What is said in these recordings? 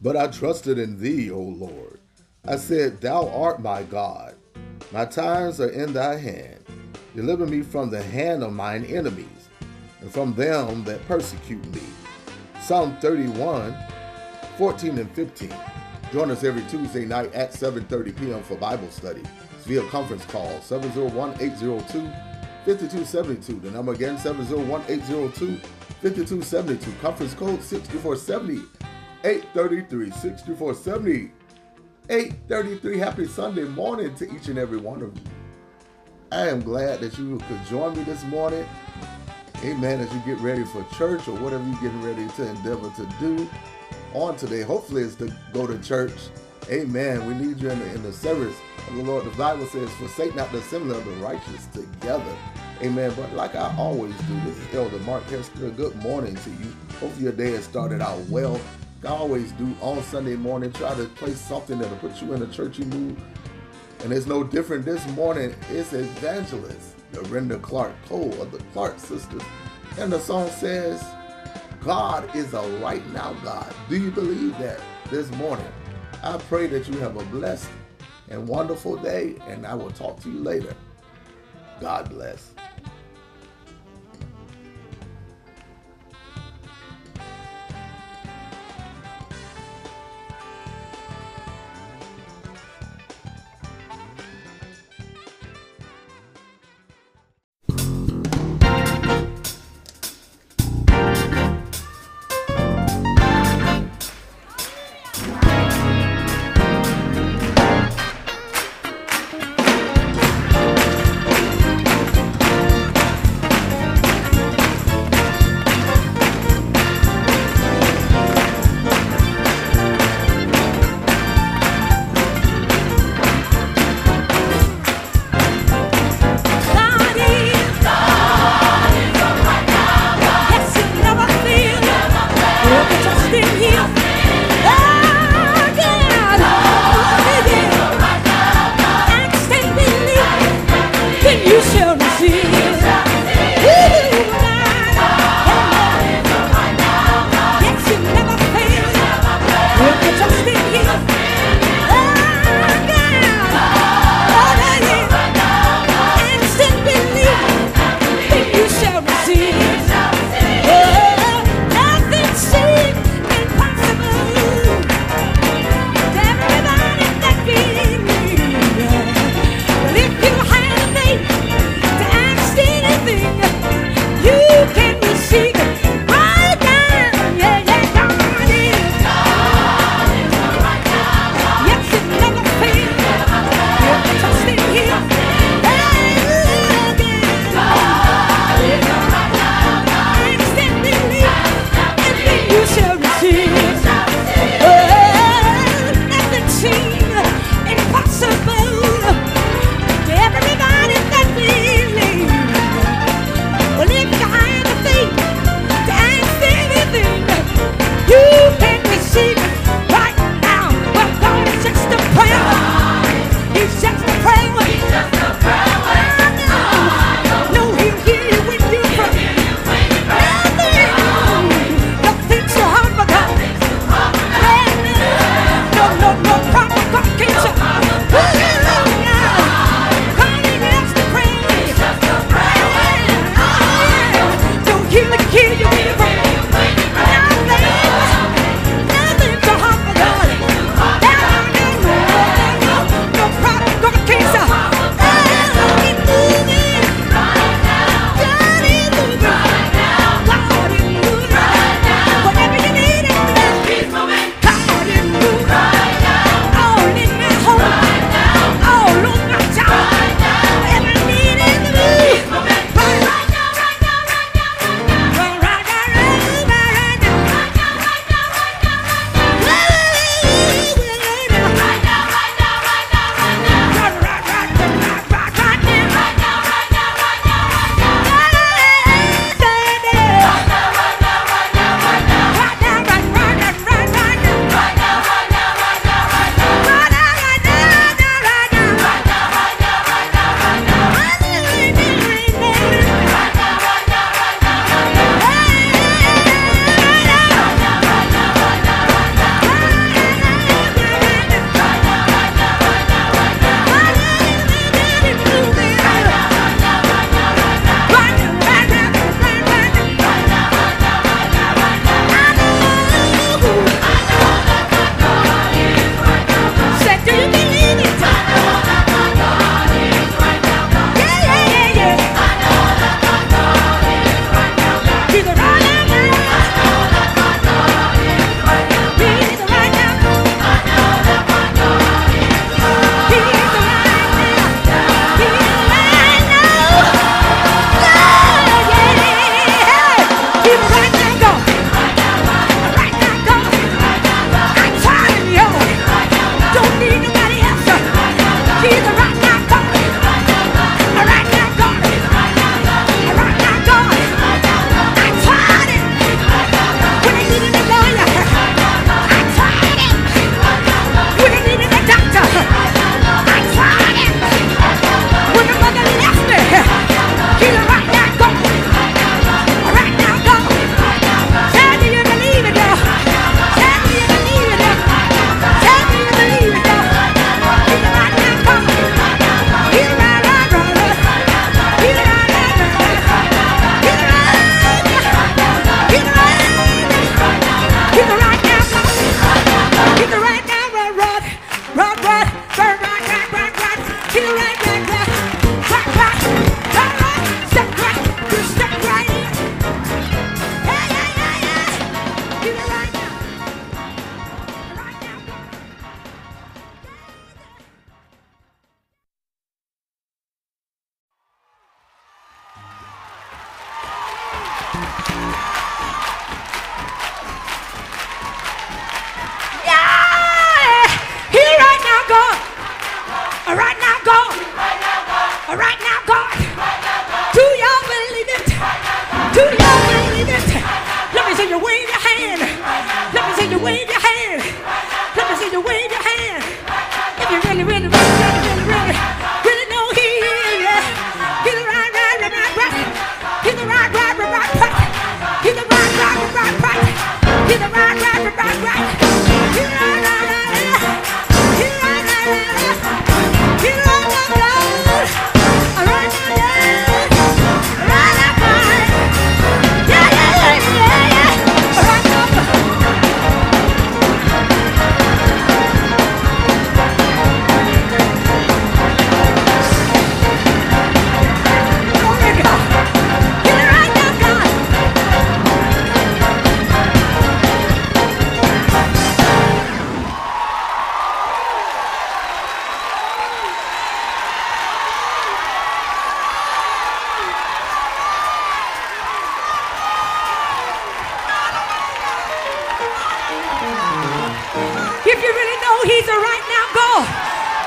But I trusted in thee, O Lord. I said, Thou art my God. My times are in thy hand. Deliver me from the hand of mine enemies, and from them that persecute me. Psalm 31, 14 and 15. Join us every Tuesday night at 7.30 p.m. for Bible study. It's via conference call 701-802-5272. The number again, 701-802-5272. Conference code 6470 833 6470 833. Happy Sunday morning to each and every one of you. I am glad that you could join me this morning. Amen. As you get ready for church or whatever you're getting ready to endeavor to do on today. Hopefully, it's to go to church. Amen. We need you in the, in the service of the Lord. The Bible says, Forsake not the assembly of the righteous together. Amen. But like I always do, this is Elder Mark Hester. Good morning to you. Hopefully, your day has started out well. I always do on Sunday morning, try to play something that'll put you in a churchy mood. And it's no different this morning. It's Evangelist Dorinda Clark Cole of the Clark Sisters. And the song says, God is a right now God. Do you believe that this morning? I pray that you have a blessed and wonderful day, and I will talk to you later. God bless.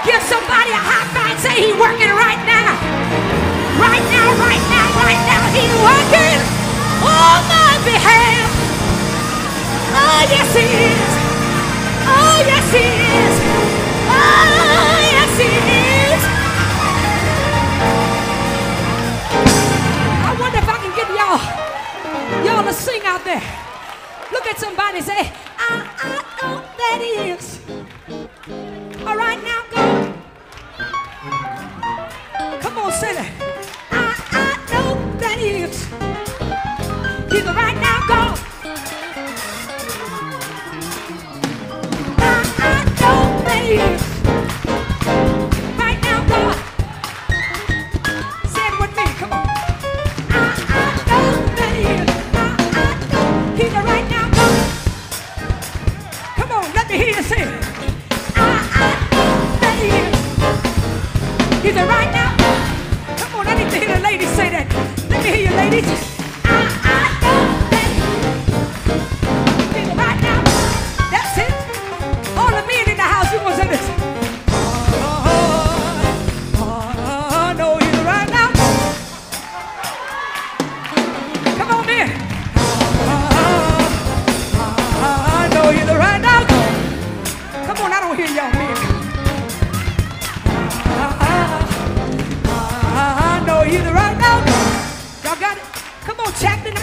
Give somebody a high five. and Say he's working right now. Right now, right now, right now. He's working on my behalf. Oh, yes, he is. Oh, yes, he is. Oh, yes, he is. I wonder if I can get y'all, y'all to sing out there. Look at somebody and say, I, I know that he is.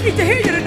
見てヘイゼル